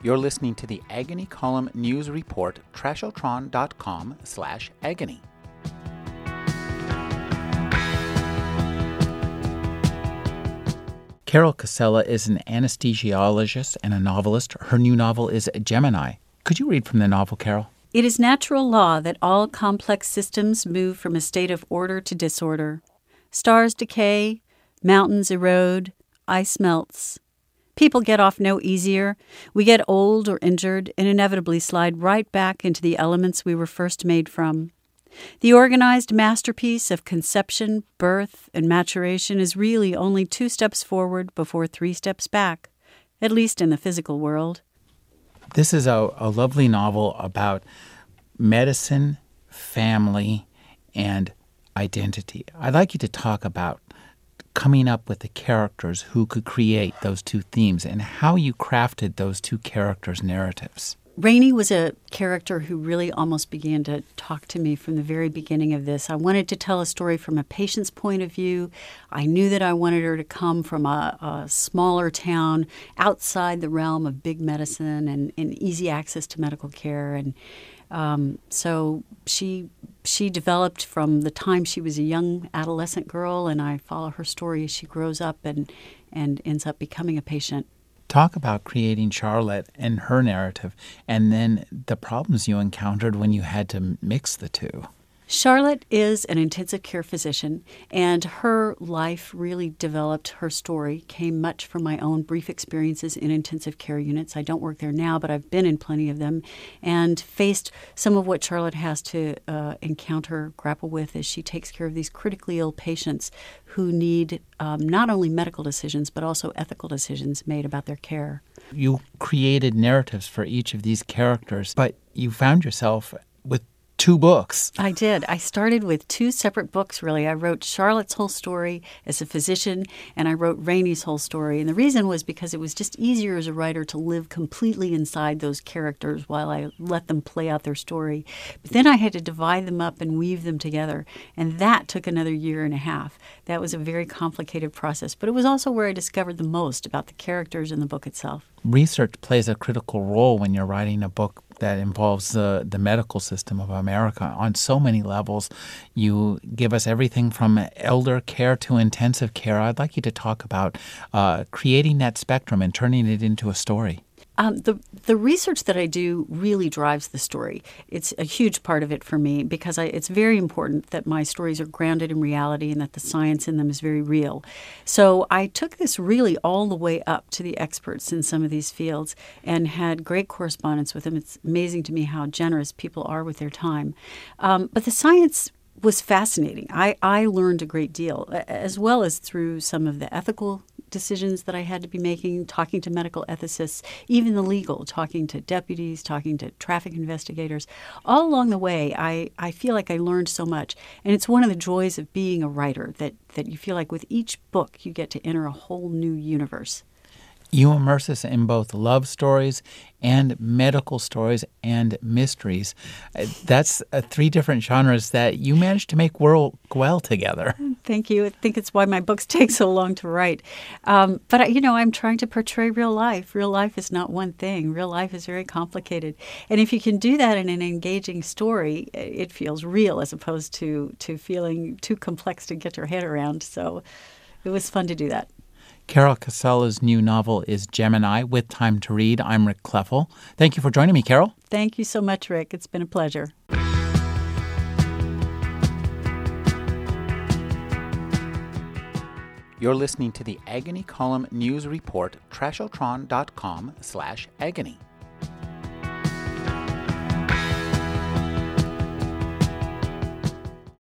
You're listening to the Agony Column News Report, trashotron.com slash agony. Carol Cassella is an anesthesiologist and a novelist. Her new novel is Gemini. Could you read from the novel, Carol? It is natural law that all complex systems move from a state of order to disorder. Stars decay, mountains erode, ice melts. People get off no easier. We get old or injured and inevitably slide right back into the elements we were first made from. The organized masterpiece of conception, birth, and maturation is really only two steps forward before three steps back, at least in the physical world. This is a, a lovely novel about medicine, family, and identity. I'd like you to talk about coming up with the characters who could create those two themes and how you crafted those two characters' narratives. Rainey was a character who really almost began to talk to me from the very beginning of this. I wanted to tell a story from a patient's point of view. I knew that I wanted her to come from a, a smaller town outside the realm of big medicine and, and easy access to medical care. And um, so she she developed from the time she was a young adolescent girl, and I follow her story as she grows up and and ends up becoming a patient talk about creating Charlotte and her narrative, and then the problems you encountered when you had to mix the two. Charlotte is an intensive care physician, and her life really developed, her story came much from my own brief experiences in intensive care units. I don't work there now, but I've been in plenty of them and faced some of what Charlotte has to uh, encounter, grapple with as she takes care of these critically ill patients who need um, not only medical decisions, but also ethical decisions made about their care. You created narratives for each of these characters, but you found yourself two books. I did. I started with two separate books, really. I wrote Charlotte's whole story as a physician, and I wrote Rainey's whole story. And the reason was because it was just easier as a writer to live completely inside those characters while I let them play out their story. But then I had to divide them up and weave them together, and that took another year and a half. That was a very complicated process, but it was also where I discovered the most about the characters in the book itself. Research plays a critical role when you're writing a book that involves the, the medical system of America on so many levels. You give us everything from elder care to intensive care. I'd like you to talk about uh, creating that spectrum and turning it into a story. Um, the the research that I do really drives the story. It's a huge part of it for me because I, it's very important that my stories are grounded in reality and that the science in them is very real. So I took this really all the way up to the experts in some of these fields and had great correspondence with them. It's amazing to me how generous people are with their time. Um, but the science was fascinating. I, I learned a great deal, as well as through some of the ethical decisions that I had to be making, talking to medical ethicists, even the legal, talking to deputies, talking to traffic investigators. All along the way, I, I feel like I learned so much. And it's one of the joys of being a writer that, that you feel like with each book you get to enter a whole new universe. You immerse us in both love stories and medical stories and mysteries. Uh, that's uh, three different genres that you managed to make work well together. Thank you. I think it's why my books take so long to write. Um, but, you know, I'm trying to portray real life. Real life is not one thing, real life is very complicated. And if you can do that in an engaging story, it feels real as opposed to, to feeling too complex to get your head around. So it was fun to do that. Carol Cassella's new novel is Gemini with Time to Read. I'm Rick Kleffel. Thank you for joining me, Carol. Thank you so much, Rick. It's been a pleasure. You're listening to the Agony Column News Report, trashotron.com slash agony.